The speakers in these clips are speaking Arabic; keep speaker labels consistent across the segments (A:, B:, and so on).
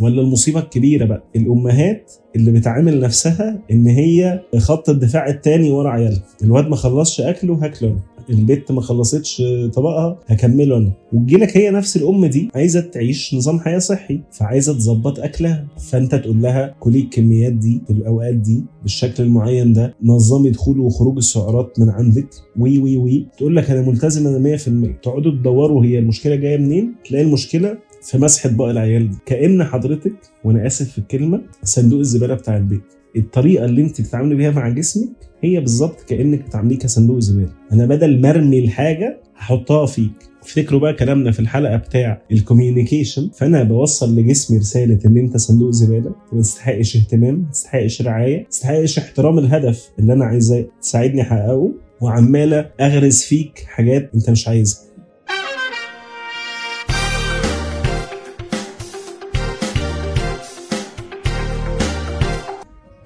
A: ولا المصيبة الكبيرة بقى؟ الأمهات اللي بتعامل نفسها إن هي خط الدفاع التاني ورا عيالها. الواد ما خلصش أكله هاكله أنا. البت ما خلصتش طبقها هكمله أنا. وتجيلك هي نفس الأم دي عايزة تعيش نظام حياة صحي فعايزة تظبط أكلها. فأنت تقول لها كلي الكميات دي في الأوقات دي بالشكل المعين ده نظمي دخول وخروج السعرات من عندك. وي وي وي. تقول لك أنا ملتزمة أنا 100% تقعدوا تدوروا هي المشكلة جاية منين؟ تلاقي المشكلة في مسح اطباق العيال دي. كأن حضرتك وأنا آسف في الكلمة صندوق الزبالة بتاع البيت. الطريقة اللي أنت بتتعاملي بيها مع جسمك هي بالظبط كأنك بتعامليه كصندوق زبالة. أنا بدل ما أرمي الحاجة هحطها فيك. افتكروا بقى كلامنا في الحلقة بتاع ال communication. فأنا بوصل لجسمي رسالة إن أنت صندوق زبالة. ما تستحقش اهتمام ما تستحقش رعاية ما تستحقش احترام الهدف اللي أنا عايزاه. تساعدني أحققه وعمالة اغرز فيك حاجات أنت مش عايزها.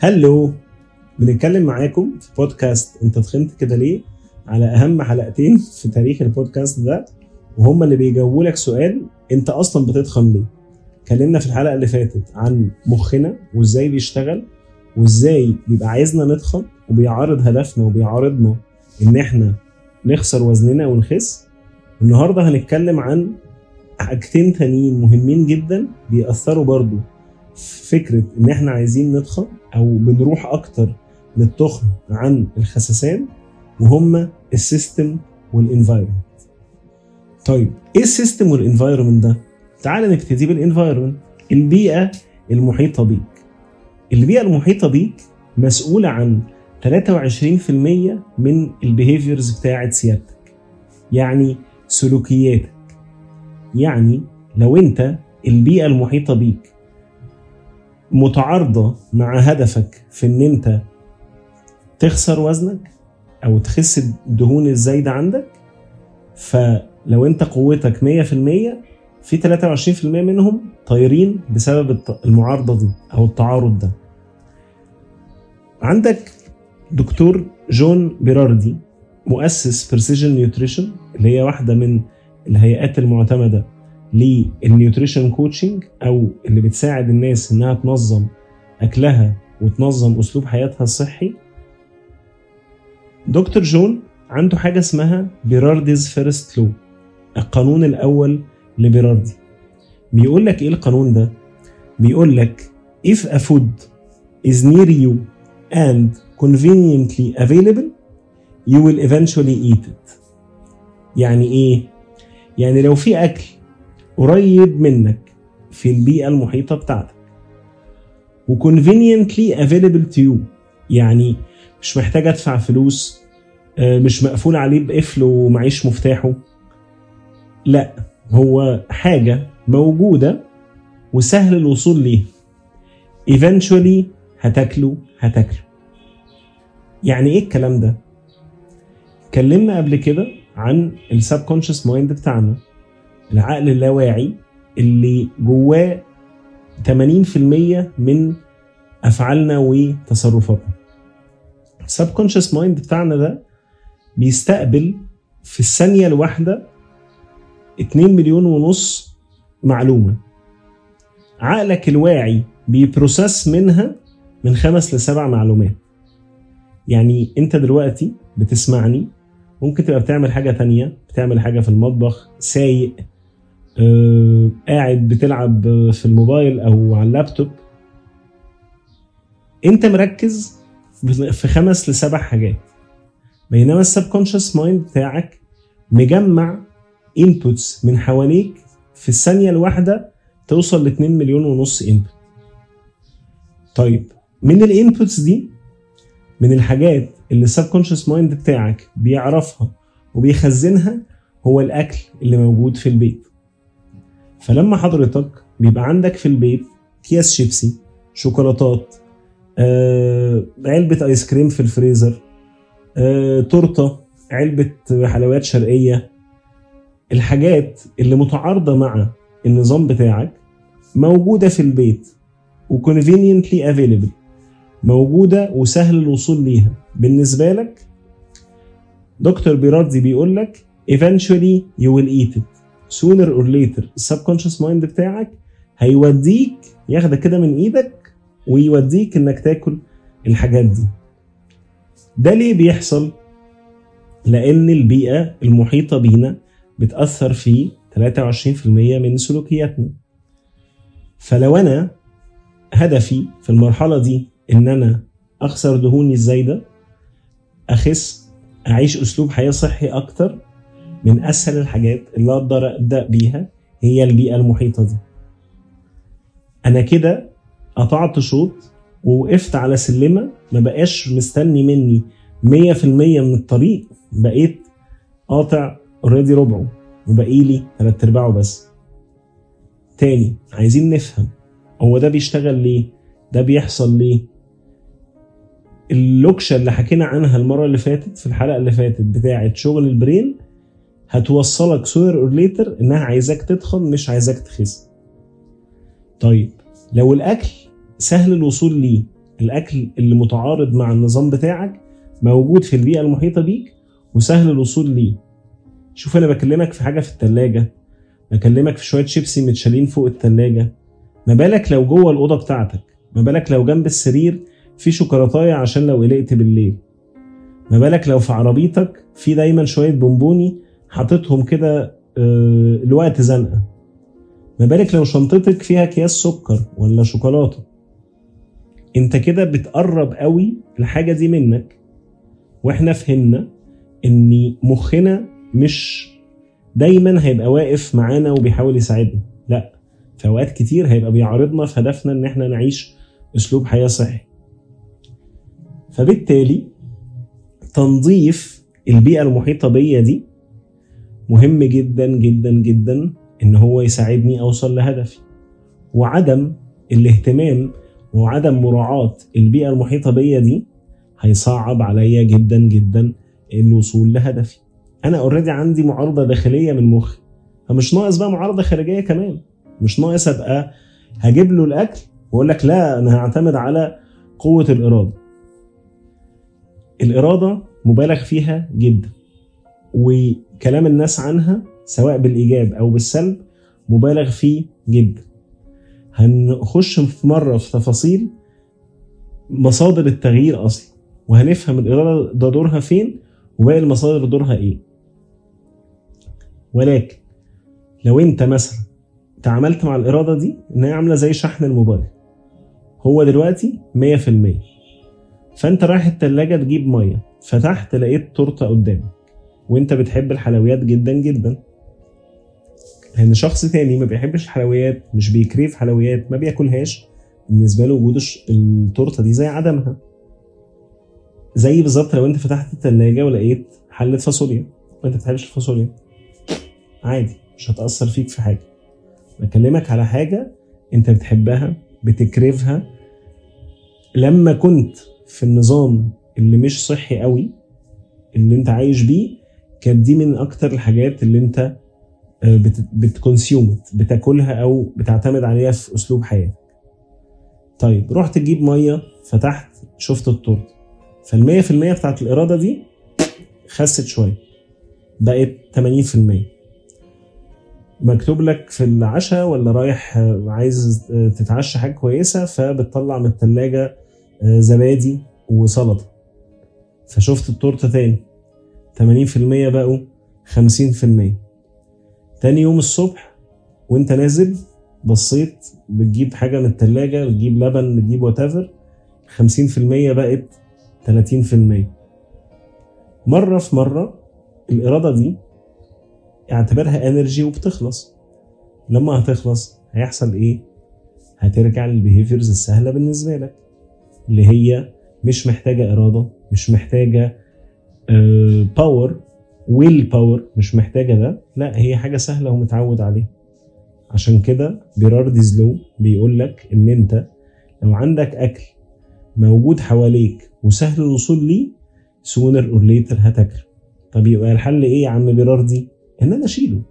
A: هلو بنتكلم معاكم في بودكاست انت تخنت كده ليه؟ على أهم حلقتين في تاريخ البودكاست ده وهم اللي بيجاوبوا لك سؤال انت أصلا بتتخن ليه؟ اتكلمنا في الحلقة اللي فاتت عن مخنا وإزاي بيشتغل وإزاي بيبقى عايزنا نتخن وبيعارض هدفنا وبيعارضنا إن إحنا نخسر وزننا ونخس. النهارده هنتكلم عن حاجتين تانيين مهمين جدا بيأثروا برضو في فكرة إن إحنا عايزين نتخن أو بنروح أكتر للتخن عن الخسسان وهما ال system وال environment. طيب إيه ال system وال environment ده؟ تعال نبتدي بال environment البيئة المحيطة بيك. البيئة المحيطة بيك مسؤولة عن 23% من ال behaviors بتاعت سيادتك. يعني سلوكياتك. يعني لو أنت البيئة المحيطة بيك متعارضة مع هدفك في إن أنت تخسر وزنك أو تخس الدهون الزايدة عندك فلو أنت قوتك 100% في 23% منهم طايرين بسبب المعارضة دي أو التعارض ده. عندك دكتور جون بيراردي مؤسس Precision Nutrition اللي هي واحدة من الهيئات المعتمدة لل nutrition coaching أو اللي بتساعد الناس إنها تنظم أكلها وتنظم أسلوب حياتها الصحي. دكتور جون عنده حاجة اسمها Berardi's first law القانون الأول لبيراردي. بيقول لك إيه القانون ده؟ بيقول لك if a food is near you and conveniently available you will eventually eat it. يعني إيه؟ يعني لو في أكل قريب منك في البيئة المحيطة بتاعتك. وconveniently available to you. يعني مش محتاج أدفع فلوس مش مقفول عليه بقفل ومعيش مفتاحه. لا هو حاجة موجودة وسهل الوصول ليها. Eventually هتاكله هتاكله. يعني إيه الكلام ده؟ اتكلمنا قبل كده عن ال subconscious mind بتاعنا. العقل اللاواعي اللي جواه 80% من أفعالنا وتصرفاتنا. ال subconscious mind بتاعنا ده بيستقبل في الثانية الواحدة 2 مليون ونص معلومة. عقلك الواعي بيبروسس منها من خمس لسبع معلومات. يعني انت دلوقتي بتسمعني ممكن تبقى بتعمل حاجة تانية بتعمل حاجة في المطبخ سايق قاعد بتلعب في الموبايل أو على اللابتوب. أنت مركز في خمس لسبع حاجات. بينما ال subconscious mind بتاعك مجمع inputs من حواليك في الثانية الواحدة توصل ل 2 مليون ونص input طيب من ال inputs دي من الحاجات اللي ال subconscious mind بتاعك بيعرفها وبيخزنها هو الأكل اللي موجود في البيت. فلما حضرتك بيبقى عندك في البيت أكياس شيبسي شوكولاتات آه، علبة آيس كريم في الفريزر آه، تورتة علبة حلويات شرقية الحاجات اللي متعارضة مع النظام بتاعك موجودة في البيت و conveniently available موجودة وسهل الوصول ليها. بالنسبة لك دكتور بيراردي بيقول لك eventually you will eat it. Sooner or later ال subconscious mind بتاعك هيوديك ياخدك كده من إيدك ويوديك إنك تاكل الحاجات دي. ده ليه بيحصل؟ لأن البيئة المحيطة بينا بتأثر في 23% من سلوكياتنا. فلو أنا هدفي في المرحلة دي إن أنا أخسر دهوني الزايدة أخس أعيش أسلوب حياة صحي أكتر من أسهل الحاجات اللي أقدر أبدأ بيها هي البيئة المحيطة دي. أنا كده قطعت شوط ووقفت على سلمة ما بقاش مستني مني 100% من الطريق. بقيت قاطع already ربعه وبقي لي ثلاث أرباعه بس. تاني عايزين نفهم هو ده بيشتغل ليه؟ ده بيحصل ليه؟ اللوكشة اللي حكينا عنها المرة اللي فاتت في الحلقة اللي فاتت بتاعة شغل ال brain هتوصلك sooner or later إنها عايزاك تتخن مش عايزاك تخس. طيب لو الأكل سهل الوصول ليه الأكل اللي متعارض مع النظام بتاعك موجود في البيئة المحيطة بيك وسهل الوصول ليه. شوف أنا بكلمك في حاجة في التلاجة. بكلمك في شوية شيبسي متشالين فوق التلاجة. ما بالك لو جوه الأوضة بتاعتك؟ ما بالك لو جنب السرير في شوكولاتاية عشان لو قلقت بالليل؟ ما بالك لو في عربيتك في دايما شوية بونبوني حاططهم كده آه، لوقت زنقة. ما بالك لو شنطتك فيها أكياس سكر ولا شوكولاتة؟ أنت كده بتقرب قوي الحاجة دي منك وإحنا فهمنا إن مخنا مش دايما هيبقى واقف معانا وبيحاول يساعدنا. لأ في أوقات كتير هيبقى بيعارضنا في هدفنا إن إحنا نعيش أسلوب حياة صحي. فبالتالي تنظيف البيئة المحيطة بيا دي مهم جدا جدا جدا إن هو يساعدني أوصل لهدفي. وعدم الاهتمام وعدم مراعاة البيئة المحيطة بيا دي هيصعب عليا جدا جدا الوصول لهدفي. أنا اوريدي عندي معارضة داخلية من مخي فمش ناقص بقى معارضة خارجية كمان. مش ناقص أبقى هجيب له الأكل وأقول لك لا أنا هعتمد على قوة الإرادة. الإرادة مبالغ فيها جدا. وكلام الناس عنها سواء بالإيجاب أو بالسلب مبالغ فيه جدا. هنخش في مرة في تفاصيل مصادر التغيير أصلا وهنفهم الاراده ده دورها فين وباقي المصادر دورها إيه. ولكن لو أنت مثلا تعاملت مع الإرادة دي ان هي عاملة زي شحن الموبايل هو دلوقتي 100% فأنت رايح التلاجة تجيب مية فتحت لقيت تورتة قدامك. وانت بتحب الحلويات جدا جدا. لأن شخص تاني ما بيحبش الحلويات مش بيكريف حلويات ما بياكلهاش بالنسبة له وجود التورتة دي زي عدمها. زي بالظبط لو انت فتحت التلاجة ولقيت حلة فاصوليا. وانت ما بتحبش الفاصوليا. عادي مش هتأثر فيك في حاجة. بكلمك على حاجة انت بتحبها بتكرفها لما كنت في النظام اللي مش صحي قوي اللي انت عايش بيه كانت دي من أكتر الحاجات اللي أنت بتكونسيومت بتاكلها أو بتعتمد عليها في أسلوب حياتك. طيب رحت تجيب مية فتحت شفت التورتة. فال 100% بتاعت الإرادة دي خست شوية بقت 80% مكتوب لك في العشاء ولا رايح عايز تتعشى حاجة كويسة فبتطلع من التلاجة زبادي وسلطة. فشفت التورتة تاني. 80% بقوا 50% تاني يوم الصبح وانت نازل بصيت بتجيب حاجة من التلاجة بتجيب لبن بتجيب وات 50% بقت 30% مرة في مرة الإرادة دي اعتبرها energy وبتخلص. لما هتخلص هيحصل إيه؟ هترجع لل behaviors السهلة بالنسبة لك اللي هي مش محتاجة إرادة مش محتاجة power will power مش محتاجة ده. لا هي حاجة سهلة ومتعود عليها. عشان كده Berardi's law بيقول لك إن أنت لو عندك أكل موجود حواليك وسهل الوصول ليه sooner or later هتاكله. طب يبقى الحل إيه يا عم Berardi إن أنا أشيله.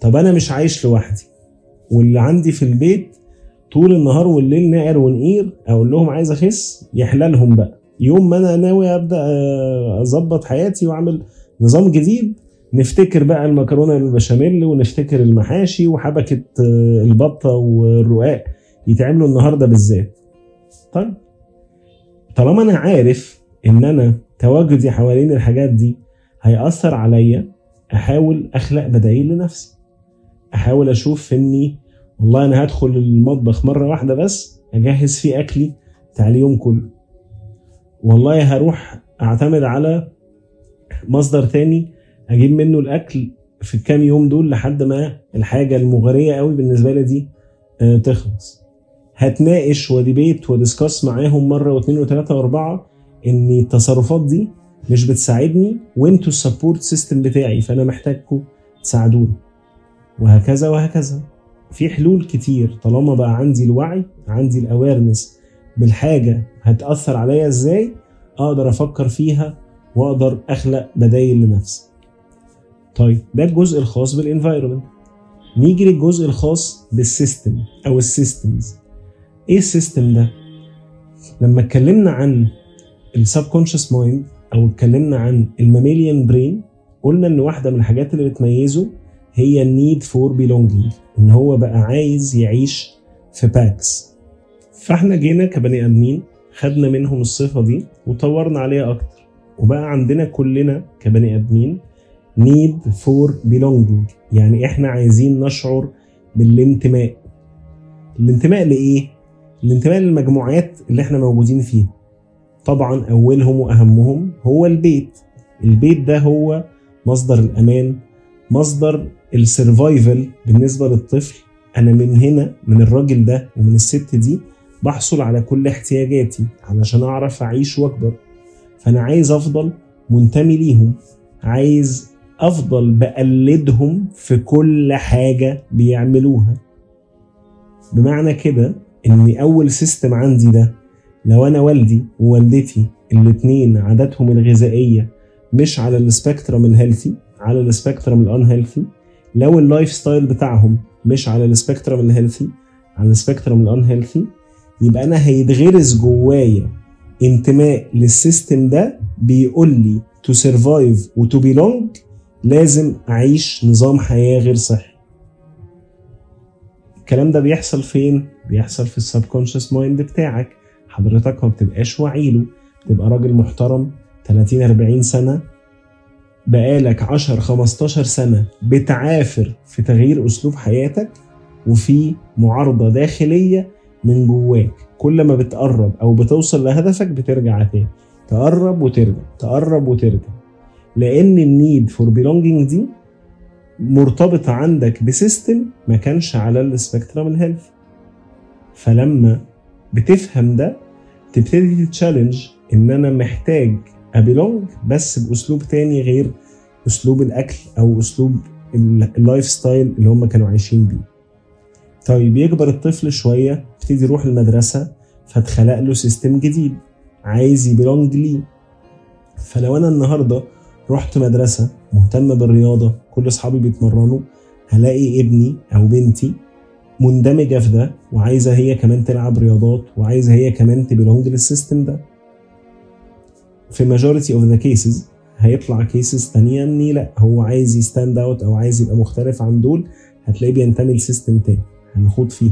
A: طب أنا مش عايش لوحدي. واللي عندي في البيت طول النهار والليل نقر ونقير أقول لهم عايز أخس يحلالهم بقى. يوم ما أنا ناوي أبدأ أظبط حياتي وأعمل نظام جديد نفتكر بقى المكرونة بالبشاميل ونفتكر المحاشي وحبكة آه، البطة والرقاق يتعملوا النهارده بالذات. طيب طالما أنا عارف إن أنا تواجدي حوالين الحاجات دي هيأثر عليا أحاول أخلق بدايل لنفسي. أحاول أشوف إني والله أنا هدخل المطبخ مرة واحدة بس أجهز فيه أكلي بتاع اليوم كله. والله هروح أعتمد على مصدر تاني أجيب منه الأكل في الكام يوم دول لحد ما الحاجة المغرية قوي بالنسبة لي دي آه، تخلص. هتناقش و debate و discuss معاهم مرة واثنين وثلاثة وأربعة إن التصرفات دي مش بتساعدني وانتوا ال support system بتاعي فأنا محتاجكم تساعدوني. وهكذا وهكذا. في حلول كتير طالما بقى عندي الوعي عندي ال awareness بالحاجة هتأثر عليا إزاي أقدر أفكر فيها وأقدر أخلق بدايل لنفسي. طيب ده الجزء الخاص بال environment نيجي للجزء الخاص بال system أو ال systems إيه ال system ده؟ لما اتكلمنا عن ال subconscious mind أو اتكلمنا عن ال mammalian brain قلنا إن واحدة من الحاجات اللي بتميزه هي ال need for belonging إن هو بقى عايز يعيش في packs فاحنا جينا كبني ادمين خدنا منهم الصفة دي وطورنا عليها أكتر. وبقى عندنا كلنا كبني ادمين need for belonging يعني إحنا عايزين نشعر بالانتماء. الانتماء لإيه؟ الانتماء للمجموعات اللي إحنا موجودين فيها. طبعا أولهم وأهمهم هو البيت. البيت ده هو مصدر الأمان مصدر ال survival بالنسبة للطفل. أنا من هنا من الراجل ده ومن الست دي بحصل على كل احتياجاتي علشان أعرف أعيش وأكبر. فأنا عايز أفضل منتمي ليهم. عايز أفضل بقلدهم في كل حاجة بيعملوها. بمعنى كده إن أول system عندي ده لو أنا والدي ووالدتي الاتنين عاداتهم الغذائية مش على ال spectrum ال healthy على ال spectrum ال unhealthy لو ال lifestyle بتاعهم مش على ال spectrum ال healthy على ال spectrum ال unhealthy يبقى أنا هيتغرس جوايا انتماء لل system ده بيقول لي to survive و to belong لازم أعيش نظام حياة غير صحي. الكلام ده بيحصل فين؟ بيحصل في ال subconscious mind بتاعك. حضرتك ما بتبقاش واعي له تبقى راجل محترم 30 40 سنة بقالك 10 15 سنة بتعافر في تغيير أسلوب حياتك وفي معارضة داخلية من جواك. كل ما بتقرب أو بتوصل لهدفك بترجع تاني. تقرب وترجع تقرب وترجع. لأن ال need for belonging دي مرتبطه عندك ب system ما كانش على ال spectrum ال healthy. فلما بتفهم ده تبتدي ت challenge إن أنا محتاج ا belong بس بأسلوب تاني غير أسلوب الأكل أو أسلوب ال lifestyle اللي هم كانوا عايشين بيه. طيب يكبر الطفل شوية يبتدي يروح المدرسة فاتخلق له system جديد عايز ي belong ليه. فلو أنا النهارده رحت مدرسة مهتمة بالرياضة كل أصحابي بيتمرنوا هلاقي ابني أو بنتي مندمجة في ده وعايزة هي كمان تلعب رياضات وعايزة هي كمان ت belong لل system ده. في majority of the cases هيطلع cases تانية إني لأ هو عايز ي stand out أو عايز يبقى مختلف عن دول هتلاقيه بينتمي ل system تاني. هنخوض فيه.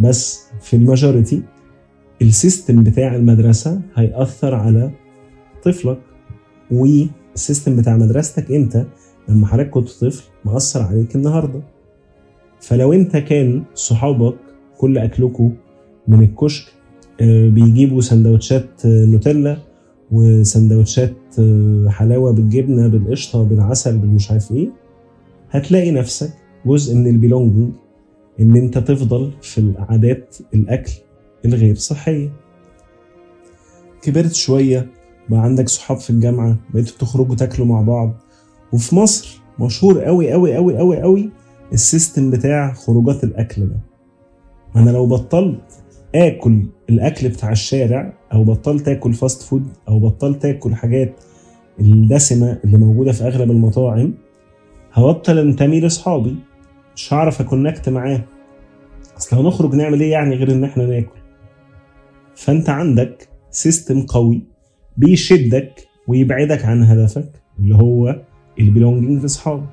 A: بس في ال majority ال system بتاع المدرسة هيأثر على طفلك وال system بتاع مدرستك انت لما حضرتك كنت طفل مأثر عليك النهارده. فلو انت كان صحابك كل اكلكم من الكشك آه، بيجيبوا سندوتشات آه، نوتيلا وسندوتشات آه، حلاوة بالجبنة بالقشطة بالعسل بالمش عارف إيه هتلاقي نفسك جزء من البيلونجينج. إن أنت تفضل في العادات الأكل الغير صحية. كبرت شوية بقى عندك صحاب في الجامعة بقيتوا تخرجوا تاكلوا مع بعض. وفي مصر مشهور قوي قوي قوي قوي قوي ال system بتاع خروجات الأكل ده. أنا لو بطلت آكل الأكل بتاع الشارع أو بطلت آكل fast food أو بطلت آكل حاجات الدسمة اللي موجودة في أغلب المطاعم هبطل أنتمي لأصحابي. مش هعرف أ connect معاه. أصل هنخرج نعمل إيه يعني غير إن إحنا ناكل؟ فأنت عندك system قوي بيشدك ويبعدك عن هدفك اللي هو ال belonging لاصحابه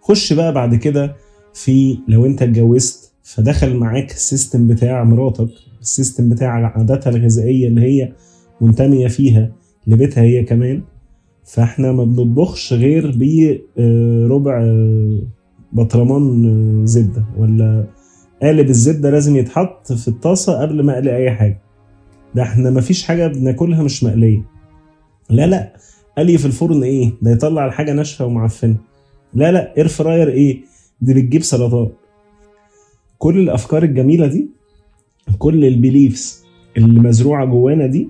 A: خش بقى بعد كده في لو أنت اتجوزت فدخل معاك ال system بتاع مراتك ال system بتاع عاداتها الغذائية اللي هي منتمية فيها لبيتها هي كمان. فاحنا ما بنطبخش غير بربع بطرمان زبدة ولا قالب الزبدة لازم يتحط في الطاسة قبل ما أقلي أي حاجة. ده إحنا ما فيش حاجة بناكلها مش مقلية. لا لا قلي في الفرن إيه؟ ده يطلع الحاجة ناشفة ومعفنة. لا لا air fryer إيه؟ دي بتجيب سلطات. كل الأفكار الجميلة دي كل ال beliefs اللي مزروعة جوانا دي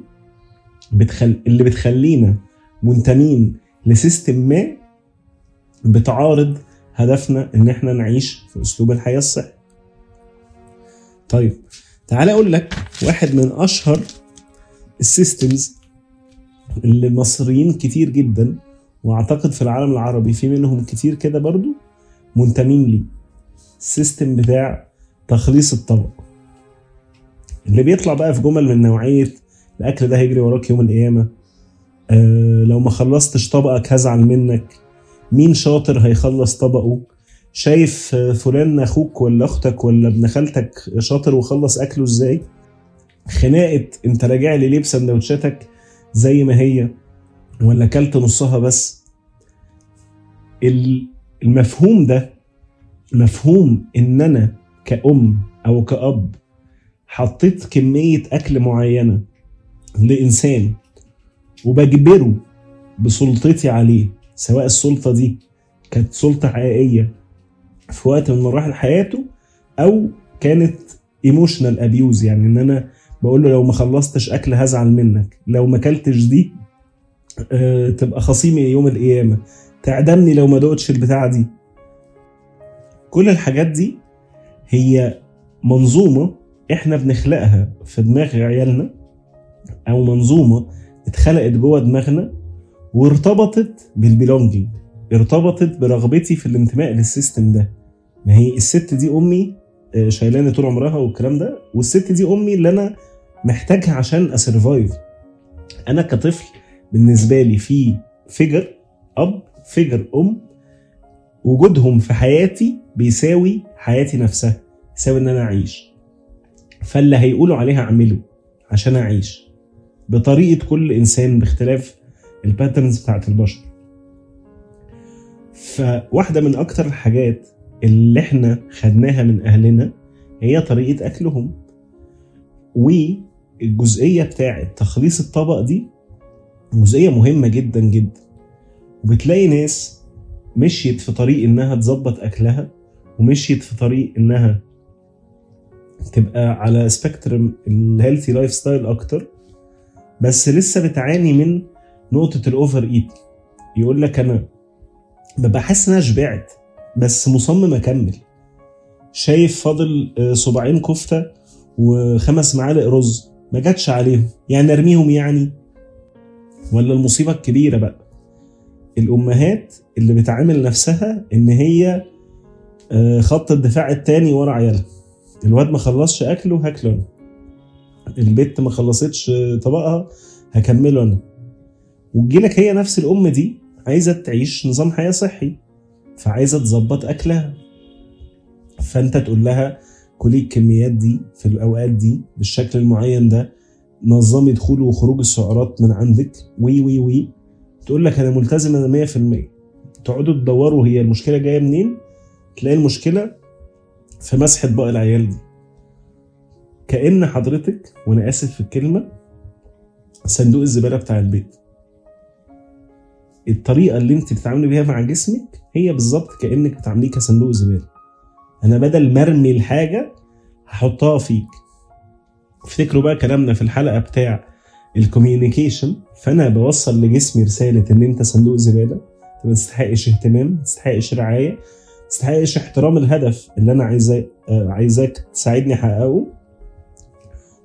A: بتخل... اللي بتخلينا منتمين ل system ما بتعارض هدفنا إن إحنا نعيش في أسلوب الحياة الصحي. طيب تعالى أقول لك واحد من أشهر ال systems اللي مصريين كتير جدا وأعتقد في العالم العربي في منهم كتير كده برضو منتمين ليه. ال system بتاع تخليص الطبق. اللي بيطلع بقى في جمل من نوعية الأكل ده هيجري وراك يوم القيامة. أه لو ما خلصتش طبقك هزعل منك. مين شاطر هيخلص طبقه؟ شايف فلان أخوك ولا أختك ولا ابن خالتك شاطر وخلص أكله إزاي؟ خناقة أنت راجع لي ليه بسندوتشاتك زي ما هي ولا كلت نصها بس؟ المفهوم ده مفهوم إن أنا كأم أو كأب حطيت كمية أكل معينة لإنسان وبجبره بسلطتي عليه سواء السلطة دي كانت سلطة حقيقية في وقت من مراحل حياته أو كانت emotional abuse يعني إن أنا بقول له لو ما خلصتش أكل هزعل منك لو ما أكلتش دي أه تبقى خصيمي يوم القيامة تعدمني لو ما دقتش البتاعة دي. كل الحاجات دي هي منظومة إحنا بنخلقها في دماغ عيالنا أو منظومة اتخلقت جوه دماغنا وارتبطت بال belonging ارتبطت برغبتي في الانتماء لل system ده. ما هي الست دي أمي شايلاني طول عمرها والكلام ده والست دي أمي اللي أنا محتاجها عشان a survive أنا كطفل بالنسبة لي في figure أب figure أم وجودهم في حياتي بيساوي حياتي نفسها يساوي إن أنا أعيش. فاللي هيقولوا عليها أعمله عشان أعيش. بطريقة كل إنسان باختلاف الباترنز بتاعت البشر. فواحدة من أكتر الحاجات اللي إحنا خدناها من أهلنا هي طريقة أكلهم والجزئية بتاعه تخليص الطبق دي جزئية مهمة جدا جدا. وبتلاقي ناس مشيت في طريق إنها تظبط أكلها ومشيت في طريق إنها تبقى على spectrum ال healthy lifestyle أكتر بس لسه بتعاني من نقطة ال over eat يقول لك أنا ببقى حاسس إن أنا شبعت بس مصمم أكمل. شايف فاضل صباعين كفتة وخمس معالق رز. ما جاتش عليهم. يعني أرميهم يعني؟ ولا المصيبة الكبيرة بقى؟ الأمهات اللي بتعامل نفسها إن هي خط الدفاع التاني ورا عيالها. الواد ما خلصش أكله هاكله البت ما خلصتش طبقها هكمله أنا. وتجيلك هي نفس الأم دي عايزة تعيش نظام حياة صحي فعايزة تظبط أكلها. فأنت تقول لها كلي الكميات دي في الأوقات دي بالشكل المعين ده نظمي دخول وخروج السعرات من عندك. وي وي وي. تقول لك أنا ملتزمة 100% تقعدوا تدوروا هي المشكلة جاية منين؟ تلاقي المشكلة في مسحة بقى العيال دي. كأن حضرتك وأنا آسف في الكلمة صندوق الزبالة بتاع البيت. الطريقة اللي أنت بتتعاملي بيها مع جسمك هي بالظبط كأنك بتعامليه كصندوق زبالة. أنا بدل ما أرمي الحاجة هحطها فيك. افتكروا بقى كلامنا في الحلقة بتاع الكوميونيكيشن. فأنا بوصل لجسمي رسالة إن أنت صندوق زبالة. ما تستحقش اهتمام ما تستحقش رعاية ما تستحقش احترام الهدف اللي أنا عايزاه عايزاك تساعدني أحققه.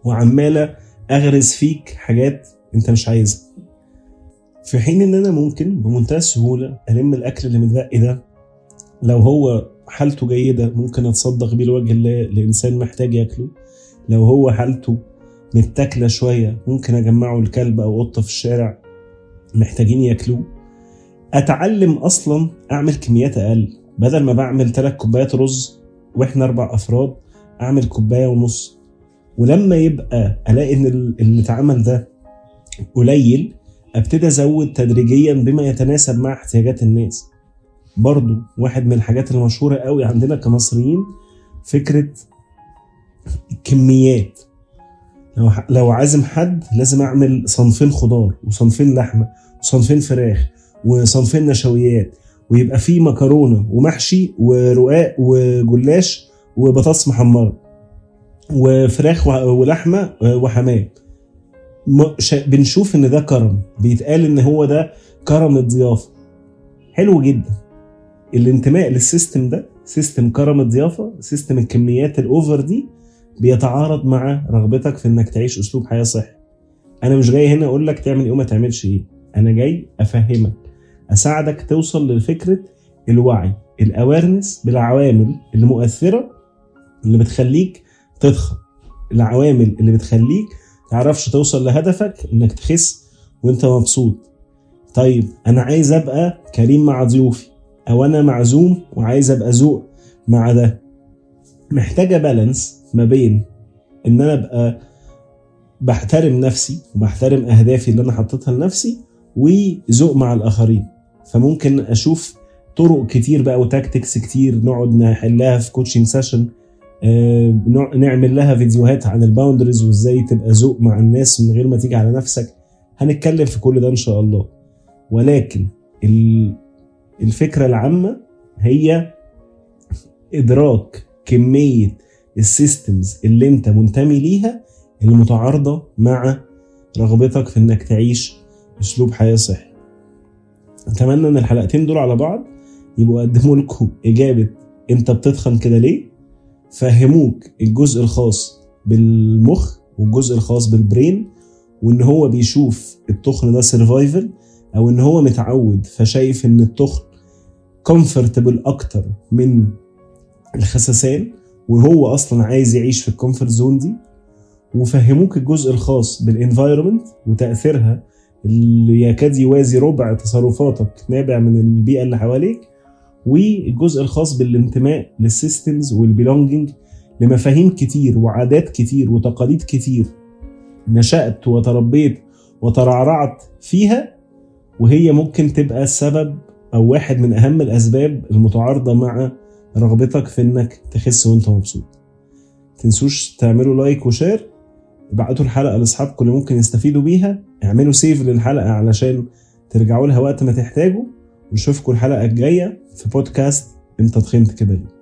A: وعمالة أغرز فيك حاجات أنت مش عايزها. في حين إن أنا ممكن بمنتهى السهولة ألم الأكل اللي متبقي ده لو هو حالته جيدة ممكن أتصدق بيه لوجه الله لإنسان محتاج ياكله. لو هو حالته متاكلة شوية ممكن أجمعه الكلب أو قطة في الشارع محتاجين ياكلوه. أتعلم أصلا أعمل كميات أقل. بدل ما بعمل ثلاث كوبايات رز وإحنا أربع أفراد أعمل كوباية ونص. ولما يبقى ألاقي إن اللي اتعمل ده قليل أبتدي أزود تدريجيا بما يتناسب مع احتياجات الناس. برضو واحد من الحاجات المشهورة قوي عندنا كمصريين فكرة الكميات. لو لو عازم حد لازم أعمل صنفين خضار وصنفين لحمة وصنفين فراخ وصنفين نشويات ويبقى فيه مكرونة ومحشي ورقاق وجلاش وبطاطس محمرة. وفراخ ولحمة وحمام بنشوف إن ده كرم. بيتقال إن هو ده كرم الضيافة. حلو جدا. الانتماء لل system ده system كرم الضيافة system الكميات ال over دي بيتعارض مع رغبتك في إنك تعيش أسلوب حياة صحي. أنا مش جاي هنا أقول لك تعمل إيه وما تعملش إيه. أنا جاي أفهمك. أساعدك توصل لفكرة الوعي ال awareness بالعوامل اللي اللي بتخليك تضخم العوامل اللي بتخليك تعرفش توصل لهدفك إنك تخس وأنت مبسوط. طيب أنا عايز أبقى كريم مع ضيوفي أو أنا معزوم وعايز أبقى ذوق مع ده. محتاجة balance ما بين إن أنا أبقى بحترم نفسي وبحترم أهدافي اللي أنا حطيتها لنفسي وذوق مع الآخرين. فممكن أشوف طرق كتير بقى و tactics كتير نقعد نحلها في coaching session نعمل لها فيديوهات عن ال boundaries وإزاي تبقى ذوق مع الناس من غير ما تيجي على نفسك. هنتكلم في كل ده إن شاء الله. ولكن الفكرة العامة هي إدراك كمية ال systems اللي أنت منتمي ليها المتعارضة مع رغبتك في إنك تعيش أسلوب حياة صحي. أتمنى إن الحلقتين دول على بعض يبقوا قدموا لكم إجابة أنت بتتخن كده ليه؟ فهموك الجزء الخاص بالمخ والجزء الخاص بال brain وإن هو بيشوف التخن ده survival أو إن هو متعود فشايف إن التخن comfortable أكتر من الخسسان وهو أصلا عايز يعيش في ال comfort zone دي. وفهموك الجزء الخاص بال environment وتأثيرها اللي يكاد يوازي ربع تصرفاتك نابع من البيئة اللي حواليك. والجزء الخاص بالانتماء لل systems وال belonging لمفاهيم كتير وعادات كتير وتقاليد كتير نشأت وتربيت وترعرعت فيها وهي ممكن تبقى السبب أو واحد من أهم الأسباب المتعارضة مع رغبتك في إنك تخس وأنت مبسوط. تنسوش تعملوا like و share ابعتوا الحلقة لأصحابكم اللي ممكن يستفيدوا بيها اعملوا سيف للحلقة علشان ترجعوا لها وقت ما تحتاجوا. ونشوفكم الحلقة الجاية في بودكاست انت تخنت كده ليه.